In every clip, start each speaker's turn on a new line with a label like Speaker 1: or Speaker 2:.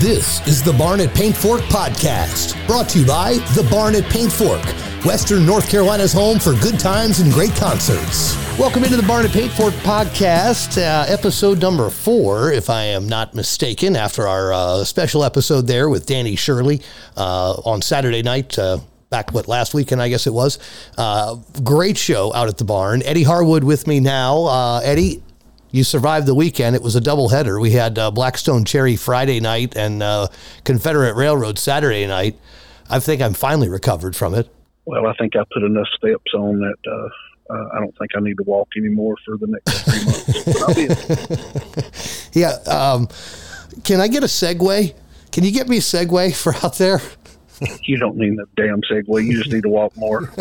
Speaker 1: This is the Barn at Paintfork podcast, brought to you by the Barn at Paintfork, Western North Carolina's home for good times and great concerts. Welcome into the Barn at Paintfork podcast, uh, episode number four, if I am not mistaken, after our uh, special episode there with Danny Shirley uh, on Saturday night. Uh, back what last weekend I guess it was. Uh, great show out at the barn. Eddie Harwood with me now. Uh, Eddie, you survived the weekend. It was a doubleheader. We had uh, Black Stone Cherry Friday night and uh, Confederate Railroad Saturday night. I think I'm finally recovered from it.
Speaker 2: Well, I think I put enough steps on that. Uh, uh, I don't think I need to walk anymore for the next three
Speaker 1: months. yeah. Um, can I get a segue? Can you get me a segue for out there?
Speaker 2: you don't need a damn segue. You just need to walk more.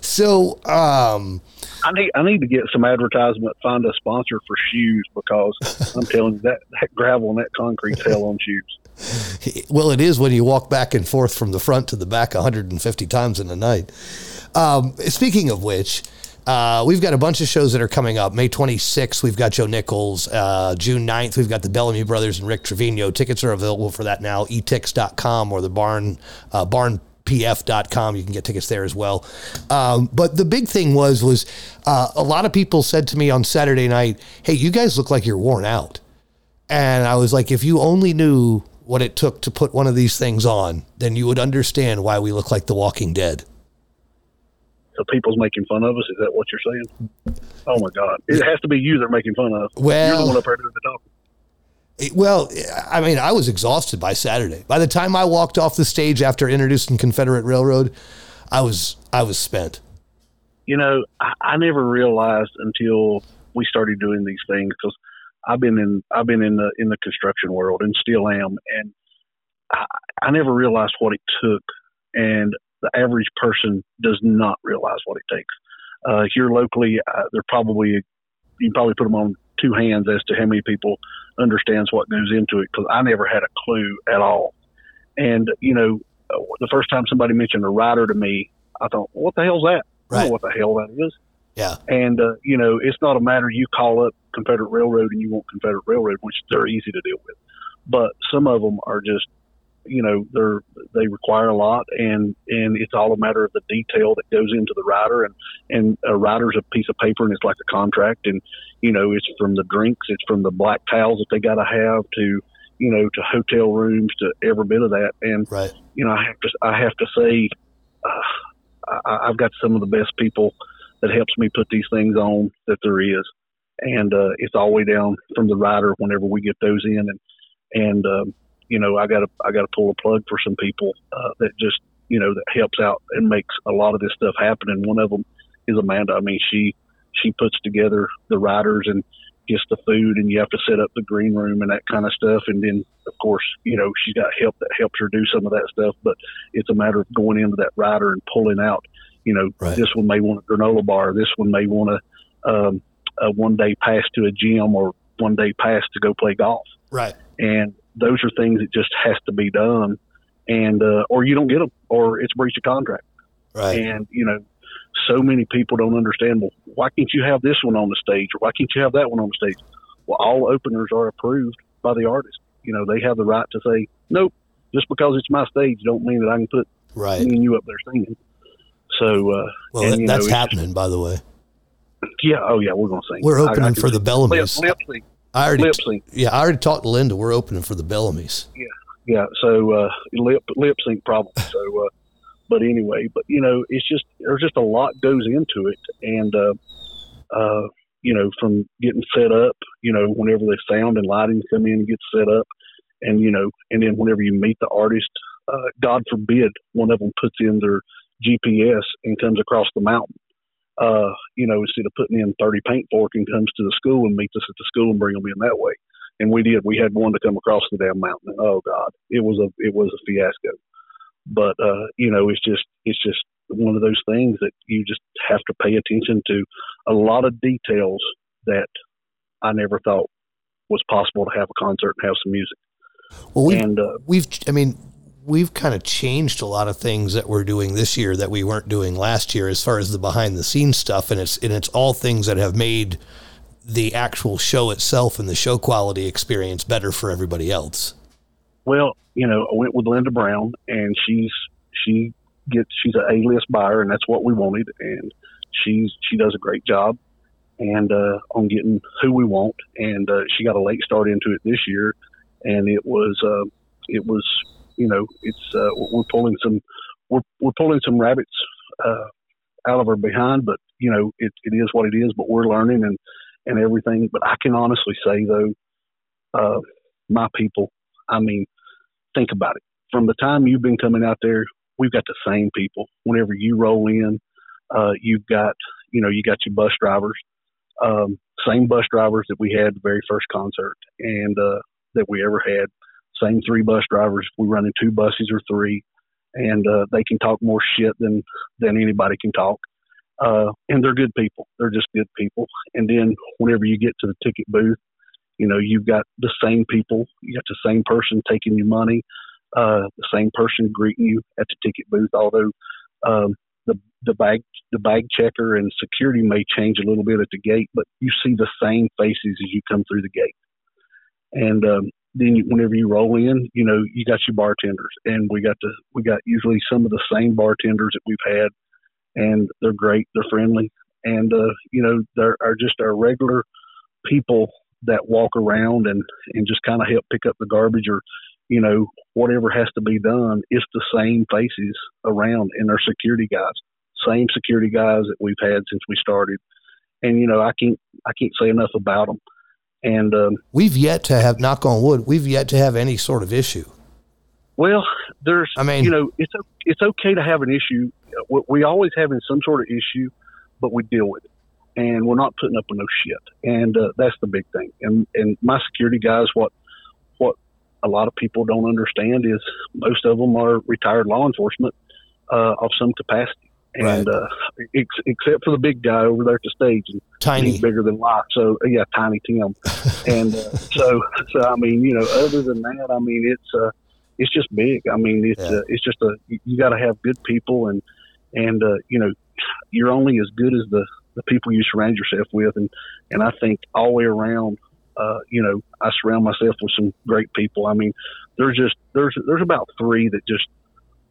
Speaker 1: so, um,
Speaker 2: I need I need to get some advertisement, find a sponsor for shoes because I'm telling you that, that gravel and that concrete hell on shoes.
Speaker 1: Well, it is when you walk back and forth from the front to the back 150 times in a night. Um, speaking of which, uh, we've got a bunch of shows that are coming up. May 26th, we've got Joe Nichols. Uh, June 9th, we've got the Bellamy Brothers and Rick Trevino. Tickets are available for that now, etix.com or the Barn uh, Barn pf.com. You can get tickets there as well. Um, but the big thing was was uh, a lot of people said to me on Saturday night, "Hey, you guys look like you're worn out," and I was like, "If you only knew what it took to put one of these things on, then you would understand why we look like The Walking Dead."
Speaker 2: So people's making fun of us. Is that what you're saying? Oh my God! It has to be you they're making fun of.
Speaker 1: Well,
Speaker 2: you're the one up there doing the talking.
Speaker 1: Well, I mean, I was exhausted by Saturday. By the time I walked off the stage after introducing Confederate Railroad, I was I was spent.
Speaker 2: You know, I, never realized until we started doing these things because I've been in I've been in the in the construction world and still am, and I, I never realized what it took, and the average person does not realize what it takes. Uh, here locally, uh, they're probably you probably put them on two hands as to how many people understands what goes into it because I never had a clue at all. And you know, the first time somebody mentioned a rider to me, I thought, "What the hell's that? Right. I don't know what the hell that is."
Speaker 1: Yeah.
Speaker 2: And uh, you know, it's not a matter you call up Confederate Railroad and you want Confederate Railroad, which they're easy to deal with. But some of them are just you know they're they require a lot and and it's all a matter of the detail that goes into the rider and and a rider's a piece of paper and it's like a contract and you know it's from the drinks it's from the black towels that they got to have to you know to hotel rooms to every bit of that and
Speaker 1: right.
Speaker 2: you know I have to I have to say uh, I, I've got some of the best people that helps me put these things on that there is and uh, it's all the way down from the rider whenever we get those in and and um, you know, I got to I got to pull a plug for some people uh, that just you know that helps out and makes a lot of this stuff happen. And one of them is Amanda. I mean, she she puts together the riders and gets the food, and you have to set up the green room and that kind of stuff. And then, of course, you know, she's got help that helps her do some of that stuff. But it's a matter of going into that rider and pulling out. You know,
Speaker 1: right.
Speaker 2: this one may want a granola bar. This one may want a, um, a one day pass to a gym or one day pass to go play golf.
Speaker 1: Right.
Speaker 2: And those are things that just has to be done, and uh, or you don't get them, or it's breach of contract.
Speaker 1: Right.
Speaker 2: And you know, so many people don't understand. Well, why can't you have this one on the stage, or why can't you have that one on the stage? Well, all openers are approved by the artist. You know, they have the right to say nope. Just because it's my stage, don't mean that I can put
Speaker 1: right.
Speaker 2: me and you up there singing. So, uh,
Speaker 1: well, and, that's know, happening, by the way.
Speaker 2: Yeah. Oh, yeah. We're going to sing.
Speaker 1: We're opening I, I for the Bellamy's.
Speaker 2: Lip, lip
Speaker 1: I already. Yeah, I already talked to Linda. We're opening for the Bellamy's.
Speaker 2: Yeah, yeah. So uh, lip lip sync problem. So, uh, but anyway, but you know, it's just there's just a lot goes into it, and uh, uh, you know, from getting set up, you know, whenever the sound and lighting come in and get set up, and you know, and then whenever you meet the artist, uh, God forbid one of them puts in their GPS and comes across the mountain uh, you know, instead of putting in 30 paint fork and comes to the school and meets us at the school and bring them in that way. And we did. We had one to come across the damn mountain. oh God, it was a it was a fiasco. But uh, you know, it's just it's just one of those things that you just have to pay attention to. A lot of details that I never thought was possible to have a concert and have some music.
Speaker 1: Well, we've, and uh, we've I mean, we've kind of changed a lot of things that we're doing this year that we weren't doing last year as far as the behind the scenes stuff and it's and it's all things that have made the actual show itself and the show quality experience better for everybody else?
Speaker 2: Well, you know, I went with Linda Brown, and she's she gets she's an A list buyer, and that's what we wanted, and she's she does a great job, and uh, on getting who we want, and uh, she got a late start into it this year, and it was uh, it was you know it's uh, we're pulling some we're we're pulling some rabbits uh, out of our behind, but you know it, it is what it is. But we're learning and and everything. But I can honestly say though, uh, my people, I mean, think about it. From the time you've been coming out there, we've got the same people. Whenever you roll in, uh, you've got you know you got your bus drivers, um, same bus drivers that we had the very first concert and uh, that we ever had. Same three bus drivers. We run in two buses or three, and uh, they can talk more shit than than anybody can talk. Uh, and they're good people. They're just good people. And then whenever you get to the ticket booth, you know you've got the same people. You got the same person taking your money, uh, the same person greeting you at the ticket booth. Although um, the the bag the bag checker and security may change a little bit at the gate, but you see the same faces as you come through the gate. And um, then you, whenever you roll in, you know you got your bartenders, and we got the we got usually some of the same bartenders that we've had, and they're great, they're friendly, and uh, you know there are just our regular people that walk around and and just kind of help pick up the garbage or you know whatever has to be done. It's the same faces around, and our security guys, same security guys that we've had since we started, and you know I can't I can't say enough about them and um,
Speaker 1: we've yet to have, knock on wood, we've yet to have any sort of issue.
Speaker 2: Well, there's, I mean, you know, it's it's okay to have an issue. We always having some sort of issue, but we deal with it, and we're not putting up with no shit. And uh, that's the big thing. And and my security guys, what what a lot of people don't understand is most of them are retired law enforcement uh, of some capacity and right. uh, ex- except for the big guy over there at the stage, and
Speaker 1: tiny,
Speaker 2: he's bigger than life. So yeah, tiny Tim. and uh, so, so I mean, you know, other than that, I mean, it's uh, it's just big. I mean, it's yeah. uh, it's just a you got to have good people, and and uh, you know, you're only as good as the the people you surround yourself with, and and I think all the way around. Uh, you know, I surround myself with some great people. I mean, there's just there's there's about three that just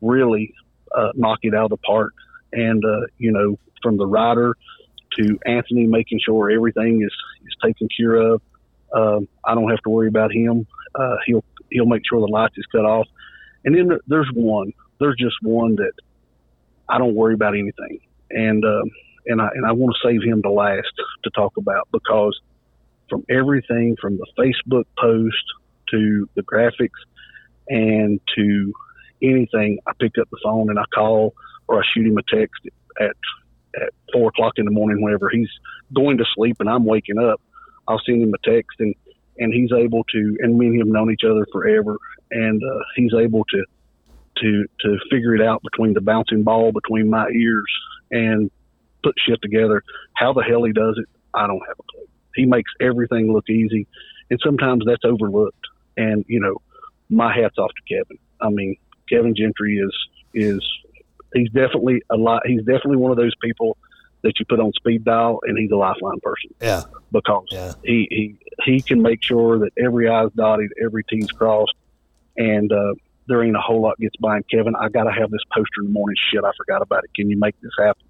Speaker 2: really uh, knock it out of the park and uh, you know from the rider to Anthony making sure everything is is taken care of. Um, I don't have to worry about him. Uh, he'll he'll make sure the lights is cut off. And then there's one. There's just one that I don't worry about anything. And um, and I and I want to save him to last to talk about because from everything from the Facebook post to the graphics and to anything, I pick up the phone and I call or I shoot him a text at at four o'clock in the morning whenever he's going to sleep and I'm waking up. I'll send him a text and and he's able to and me and him known each other forever and uh, he's able to to to figure it out between the bouncing ball between my ears and put shit together. How the hell he does it, I don't have a clue. He makes everything look easy, and sometimes that's overlooked. And you know, my hats off to Kevin. I mean, Kevin Gentry is is he's definitely a lot. He's definitely one of those people that you put on speed dial, and he's a lifeline person.
Speaker 1: Yeah,
Speaker 2: because
Speaker 1: yeah.
Speaker 2: he he he can make sure that every I's dotted, every T's crossed, and uh, there ain't a whole lot gets by. And Kevin, I got to have this poster in the morning. Shit, I forgot about it. Can you make this happen?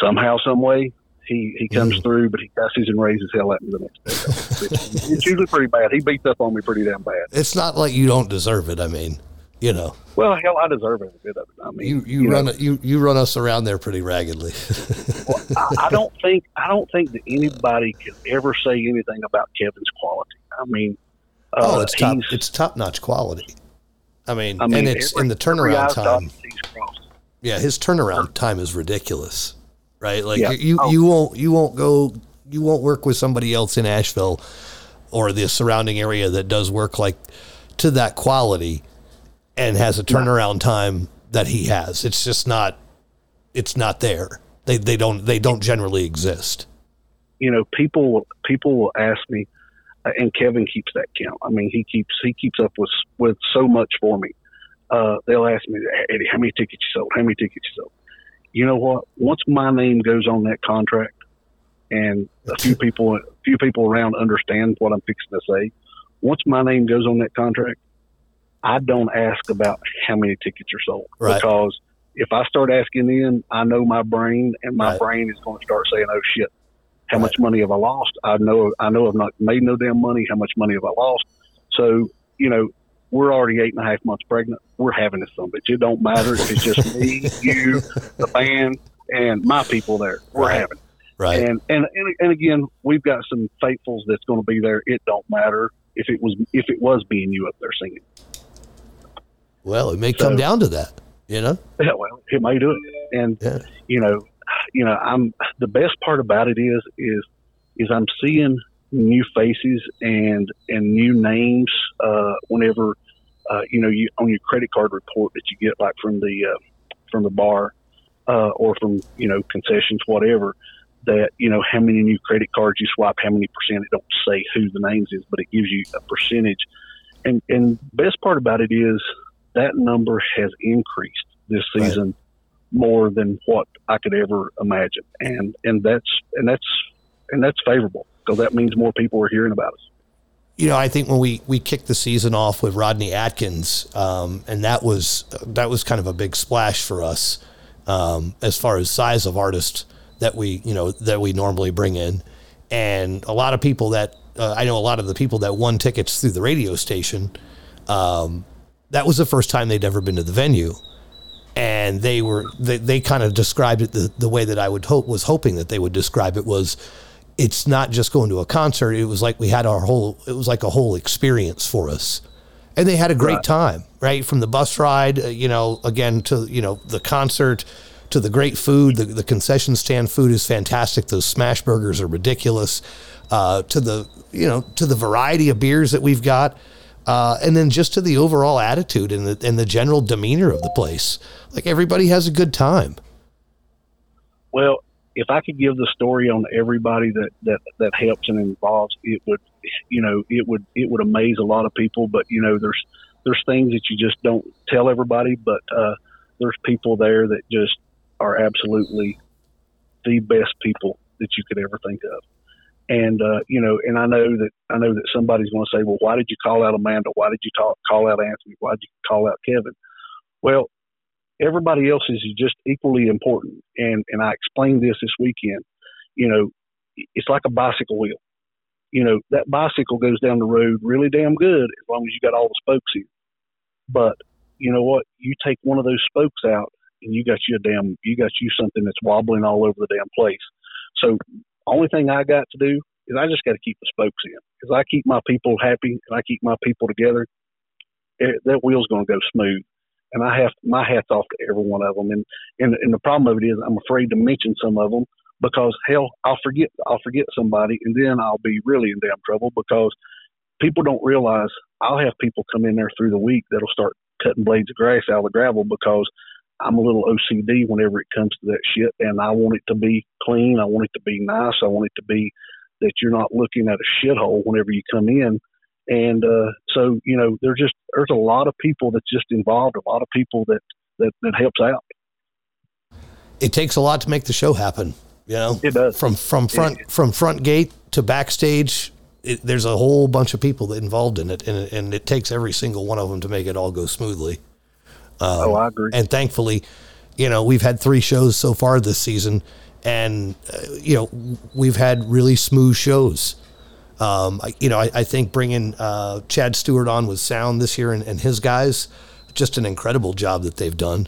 Speaker 2: Somehow, some way, he he comes mm. through, but he cusses and raises hell at me the next day. it's, it's usually pretty bad. He beats up on me pretty damn bad.
Speaker 1: It's not like you don't deserve it. I mean, you know.
Speaker 2: Well, hell, I deserve every bit of it. I mean,
Speaker 1: you you, you run know, you you run us around there pretty raggedly.
Speaker 2: well, I, I, don't think I don't think that anybody can ever say anything about Kevin's quality. I mean,
Speaker 1: uh, oh, it's top it's top notch quality. I mean, I mean, and it's every, in the turnaround time. Yeah, his turnaround time is ridiculous, right? Like yeah. you oh. you won't you won't go you won't work with somebody else in Asheville or the surrounding area that does work like to that quality and has a turnaround time that he has. It's just not it's not there. They they don't they don't generally exist.
Speaker 2: You know, people people will ask me uh, and Kevin keeps that count. I mean, he keeps he keeps up with with so much for me. Uh, they'll ask me, Eddie, how many tickets you sold? How many tickets you sold? You know what? Once my name goes on that contract, and a few people a few people around understand what I'm fixing to say. Once my name goes on that contract, I don't ask about how many tickets are sold
Speaker 1: right.
Speaker 2: because if I start asking then, I know my brain and my right. brain is going to start saying, "Oh shit, how right. much money have I lost? I know I know I've not made no damn money. How much money have I lost?" So you know, we're already eight and a half months pregnant. We're having this son bitch. It don't matter. If it's just me, you, the band, and my people there. We're
Speaker 1: right.
Speaker 2: having it.
Speaker 1: Right.
Speaker 2: And, and and and again, we've got some faithfuls that's going to be there. It don't matter if it was if it was being you up there singing.
Speaker 1: Well, it may so, come down to that, you know.
Speaker 2: Yeah, well, it may do it, and
Speaker 1: yeah.
Speaker 2: you know, you know, I'm the best part about it is is is I'm seeing new faces and and new names uh, whenever uh, you know you on your credit card report that you get like from the uh, from the bar uh, or from you know concessions whatever that you know how many new credit cards you swipe how many percent it don't say who the names is but it gives you a percentage and and best part about it is that number has increased this season right. more than what I could ever imagine and and that's and that's and that's favorable because that means more people are hearing about us.
Speaker 1: You know, I think when we we kicked the season off with Rodney Atkins, um, and that was that was kind of a big splash for us um, as far as size of artist that we you know that we normally bring in, and a lot of people that uh, I know a lot of the people that won tickets through the radio station. Um, that was the first time they'd ever been to the venue, and they were they, they kind of described it the, the way that I would hope was hoping that they would describe it was it's not just going to a concert. It was like we had our whole, it was like a whole experience for us. And they had a great right. time, right? From the bus ride, uh, you know, again to, you know, the concert to the great food. The, the concession stand food is fantastic. Those smash burgers are ridiculous. Uh, to the, you know, to the variety of beers that we've got. Uh, and then just to the overall attitude and the, and the general demeanor of the place. Like everybody has a good time.
Speaker 2: Well, if I could give the story on everybody that, that, that helps and involves, it would, you know, it would, it would amaze a lot of people. But, you know, there's, there's things that you just don't tell everybody, but, uh, there's people there that just are absolutely the best people that you could ever think of. And, uh, you know, and I know that, I know that somebody's going to say, well, why did you call out Amanda? Why did you talk, call out Anthony? Why did you call out Kevin? Well, everybody else is just equally important. And and I explained this this weekend. You know, it's like a bicycle wheel. You know, that bicycle goes down the road really damn good as long as you got all the spokes in. But you know what? You take one of those spokes out, and you got you a damn you got you something that's wobbling all over the damn place. So only thing I got to do is I just got to keep the spokes in. Because I keep my people happy and I keep my people together, it, that wheel's going to go smooth and I have my hats off to every one of them. And, and and the problem of it is, I'm afraid to mention some of them because hell, I'll forget I'll forget somebody, and then I'll be really in damn trouble because people don't realize I'll have people come in there through the week that'll start cutting blades of grass out of the gravel because I'm a little OCD whenever it comes to that shit, and I want it to be clean. I want it to be nice. I want it to be that you're not looking at a shithole whenever you come in and uh, so, you know, there's just there's a lot of people that's just involved, a lot of people that that, that helps out.
Speaker 1: It takes a lot to make the show happen. You know,
Speaker 2: it does.
Speaker 1: From from front yeah. from front gate to backstage, it, there's a whole bunch of people that involved in it, and, and it takes every single one of them to make it all go smoothly.
Speaker 2: Um, oh, I agree.
Speaker 1: And thankfully, you know, we've had three shows so far this season, and uh, you know, we've had really smooth shows. Um, I, you know, I, I think bringing uh, Chad Stewart on with sound this year and, and, his guys, just an incredible job that they've done.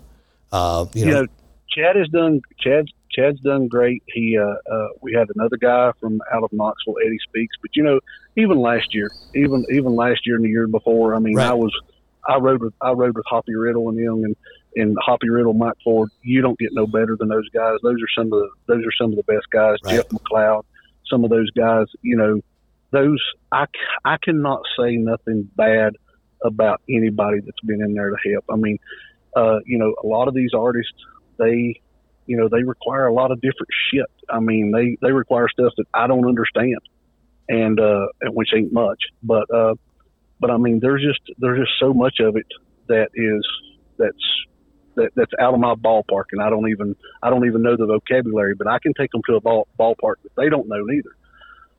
Speaker 1: Uh, you,
Speaker 2: you
Speaker 1: know,
Speaker 2: know, Chad has done Chad. Chad's done great. He, uh, uh, we had another guy from out of Knoxville, Eddie Speaks. But you know, even last year, even even last year and the year before, I mean, right. I was, I rode with I rode with Hoppy Riddle and them, and and Hoppy Riddle, Mike Ford. You don't get no better than those guys. Those are some of the those are some of the best guys. Right. Jeff McLeod, some of those guys. You know, those I, I cannot say nothing bad about anybody that's been in there to help. I mean, uh, you know, a lot of these artists, they, you know, they require a lot of different shit. I mean, they, they require stuff that I don't understand and, uh, which ain't much, but, uh, but I mean, there's just, there's just so much of it that is, that's, that, that's out of my ballpark and I don't even, I don't even know the vocabulary, but I can take them to a ball, ballpark that they don't know neither.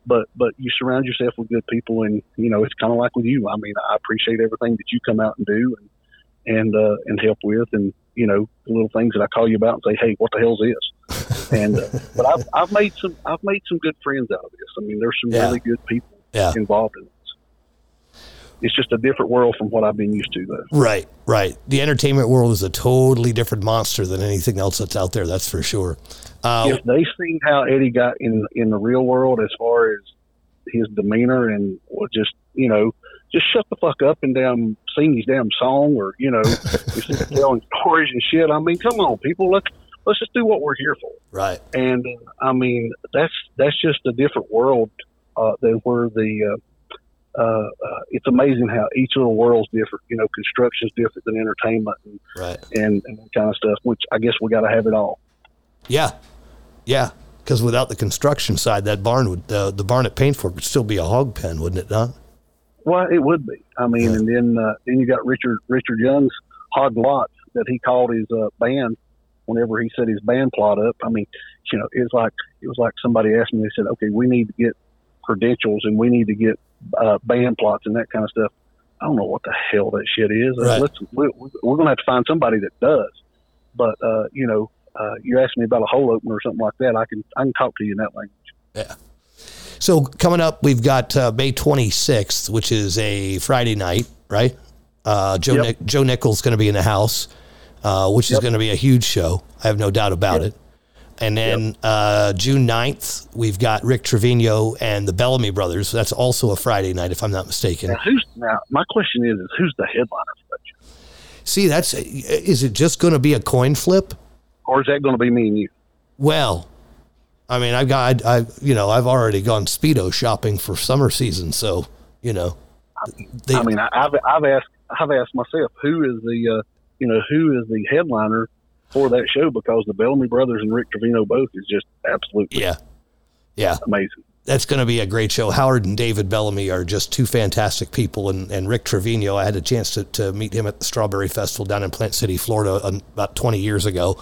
Speaker 2: but but you surround yourself with good people, and you know it's kind of like with you. I mean, I appreciate everything that you come out and do, and and uh, and help with, and you know the little things that I call you about and say, hey, what the hell's this? and uh, but I've I've made some I've made some good friends out of this. I mean, there's some
Speaker 1: Yeah.
Speaker 2: really good people
Speaker 1: Yeah.
Speaker 2: involved in this. It's just a different world from what I've been used to, though.
Speaker 1: Right, right. The entertainment world is a totally different monster than anything else that's out there. That's for sure. Uh,
Speaker 2: if they seen how Eddie got in in the real world as far as his demeanor and just you know just shut the fuck up and damn sing his damn song or you know telling stories and shit. I mean, come on, people, let's let's just do what we're here for.
Speaker 1: right.
Speaker 2: And uh, I mean, that's that's just a different world uh, than where the. Uh, uh, uh, it's amazing how each little world's different. You know, construction's different than entertainment and,
Speaker 1: Right.
Speaker 2: and, and that kind of stuff. Which I guess we got to have it all.
Speaker 1: Yeah. Yeah. Because without the construction side, that barn would, uh, the barn at Paintfork would still be a hog pen, wouldn't it not?
Speaker 2: Well, it would be. I mean,
Speaker 1: Yeah.
Speaker 2: and then uh, then you got Richard Richard Young's Hog Lot that he called his uh, band whenever he set his band plot up. I mean, you know, it's like it was like somebody asked me. They said, "Okay, we need to get credentials and we need to get uh, band plots and that kind of stuff." I don't know what the hell that shit is. Uh,
Speaker 1: Right.
Speaker 2: let's we, we're going to have to find somebody that does. But uh, you know, uh, you asked me about a hole opener or something like that. I can I can talk to you in that language.
Speaker 1: Yeah. So coming up, we've got uh, May 26th, which is a Friday night, right? Uh, Joe
Speaker 2: Yep.
Speaker 1: Nic- Joe Nichols going to be in the house, uh, which is going to be a huge show. I have no doubt about it. And then uh, June 9th, we've got Rick Trevino and the Bellamy Brothers. That's also a Friday night, if I'm not mistaken.
Speaker 2: Now, who's now? My question is, is who's the headliner for that?
Speaker 1: See, that's is it just going to be a coin flip?
Speaker 2: or is that going to be me and you?
Speaker 1: Well, I mean, I've got, I, you know, I've already gone speedo shopping for summer season, so you know, they,
Speaker 2: I mean, I, I've I've asked I've asked myself who is the uh, you know who is the headliner for that show because the Bellamy brothers and Rick Trevino both is just absolutely
Speaker 1: yeah, yeah,
Speaker 2: amazing.
Speaker 1: that's going to be a great show. Howard and David Bellamy are just two fantastic people, and, and Rick Trevino, I had a chance to, to meet him at the Strawberry Festival down in Plant City, Florida, um, about 20 years ago.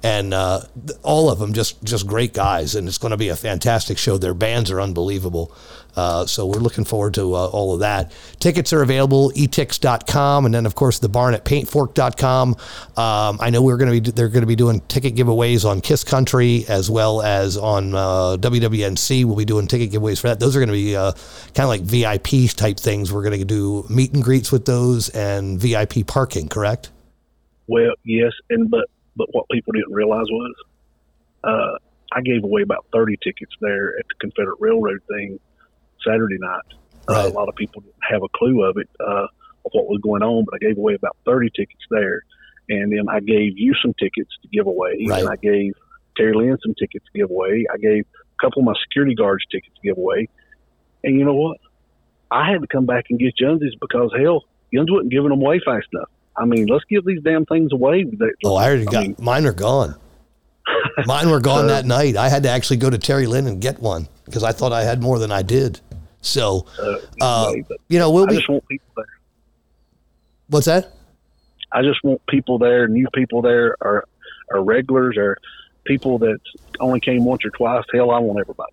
Speaker 1: And uh, all of them just just great guys, and it's going to be a fantastic show. Their bands are unbelievable, uh, so we're looking forward to uh, all of that. Tickets are available etix.com, and then of course the barn at paintfork.com. Um, I know we're going to be they're going to be doing ticket giveaways on Kiss Country as well as on uh, WWNC. We'll be doing ticket giveaways for that. Those are going to be uh, kind of like VIP type things. We're going to do meet and greets with those and VIP parking. Correct?
Speaker 2: Well, yes, and but but what people didn't realize was uh, I gave away about thirty tickets there at the Confederate Railroad thing Saturday night. Uh, a lot of people didn't have a clue of it uh, of what was going on, but I gave away about thirty tickets there, and then I gave you some tickets to give away,
Speaker 1: Right.
Speaker 2: and I gave Terry Lynn some tickets to give away. I gave a couple of my security guards tickets to give away, and you know what? I had to come back and get Jonesy's because hell, Young's wasn't giving them away fast enough. I mean, let's give these damn things away.
Speaker 1: Oh, I already got
Speaker 2: mean,
Speaker 1: mine are gone. Mine were gone that night. I had to actually go to Terry Lynn and get one because I thought I had more than I did. So,
Speaker 2: uh,
Speaker 1: uh, you know, we'll
Speaker 2: I
Speaker 1: be.
Speaker 2: just want people there.
Speaker 1: What's that?
Speaker 2: I just want people there, new people there, or or regulars, or people that only came once or twice. Hell, I want everybody.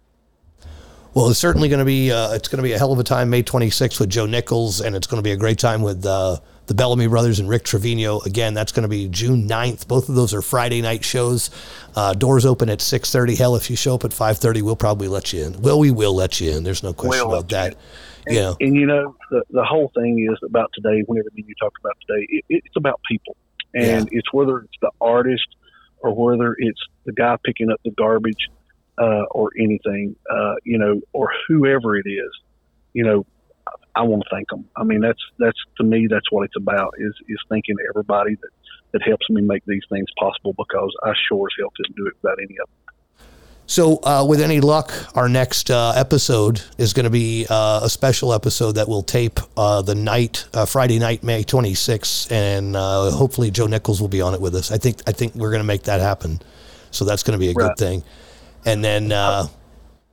Speaker 1: Well, it's certainly going to be. Uh, it's going to be a hell of a time, May 26th with Joe Nichols, and it's going to be a great time with uh, the Bellamy brothers and Rick Trevino. Again, that's going to be June 9th. Both of those are Friday night shows. Uh, doors open at 6:30. Hell, if you show up at 5:30, we'll probably let you in. Well, we will let you in. There's no question
Speaker 2: We'll
Speaker 1: about that.
Speaker 2: And,
Speaker 1: know,
Speaker 2: and you know, the the whole thing is about today. Everything you talked about today, it, it's about people, and it's whether it's the artist or whether it's the guy picking up the garbage uh, or anything, uh, you know, or whoever it is, you know. I want to thank them. I mean, that's that's to me, that's what it's about is is thanking everybody that that helps me make these things possible because I sure as hell couldn't do it without any of them.
Speaker 1: So, uh, with any luck, our next uh, episode is going to be uh, a special episode that we'll tape uh, the night, uh, Friday night, May 26th, and uh, hopefully Joe Nichols will be on it with us. I think I think we're going to make that happen. So that's going to be a good thing. And then uh,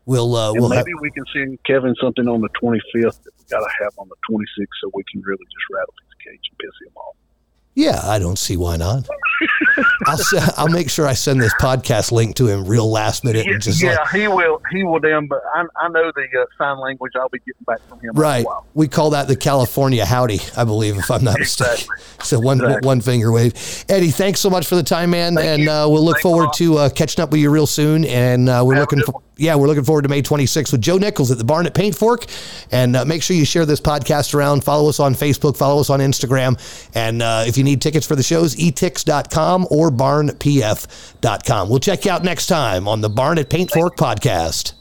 Speaker 1: we'll uh, we'll have
Speaker 2: maybe we can send Kevin something on the 25th that we got to have on the 26th so we can really just rattle his cage and piss him off.
Speaker 1: yeah. I don't see why not. I'll I'll make sure I send this podcast link to him real last minute
Speaker 2: yeah,
Speaker 1: and just
Speaker 2: yeah,
Speaker 1: like,
Speaker 2: he will. He will. Then, but I, I know the uh, sign language. I'll be getting back from him.
Speaker 1: right. We call that the California howdy, I believe, if I'm not mistaken. So one
Speaker 2: Exactly.
Speaker 1: one finger wave. Eddie, thanks so much for the time, man,
Speaker 2: Thank
Speaker 1: and uh, we'll look
Speaker 2: Thanks
Speaker 1: forward to uh, catching up with you real soon. And uh, we're
Speaker 2: Have
Speaker 1: looking, for. Yeah, we're looking forward to May 26th with Joe Nichols at the Barn at Paintfork. And uh, make sure you share this podcast around. Follow us on Facebook. Follow us on Instagram. And uh, if you need tickets for the shows, etix.com or barnpf.com. We'll check you out next time on the Barn at Paintfork podcast.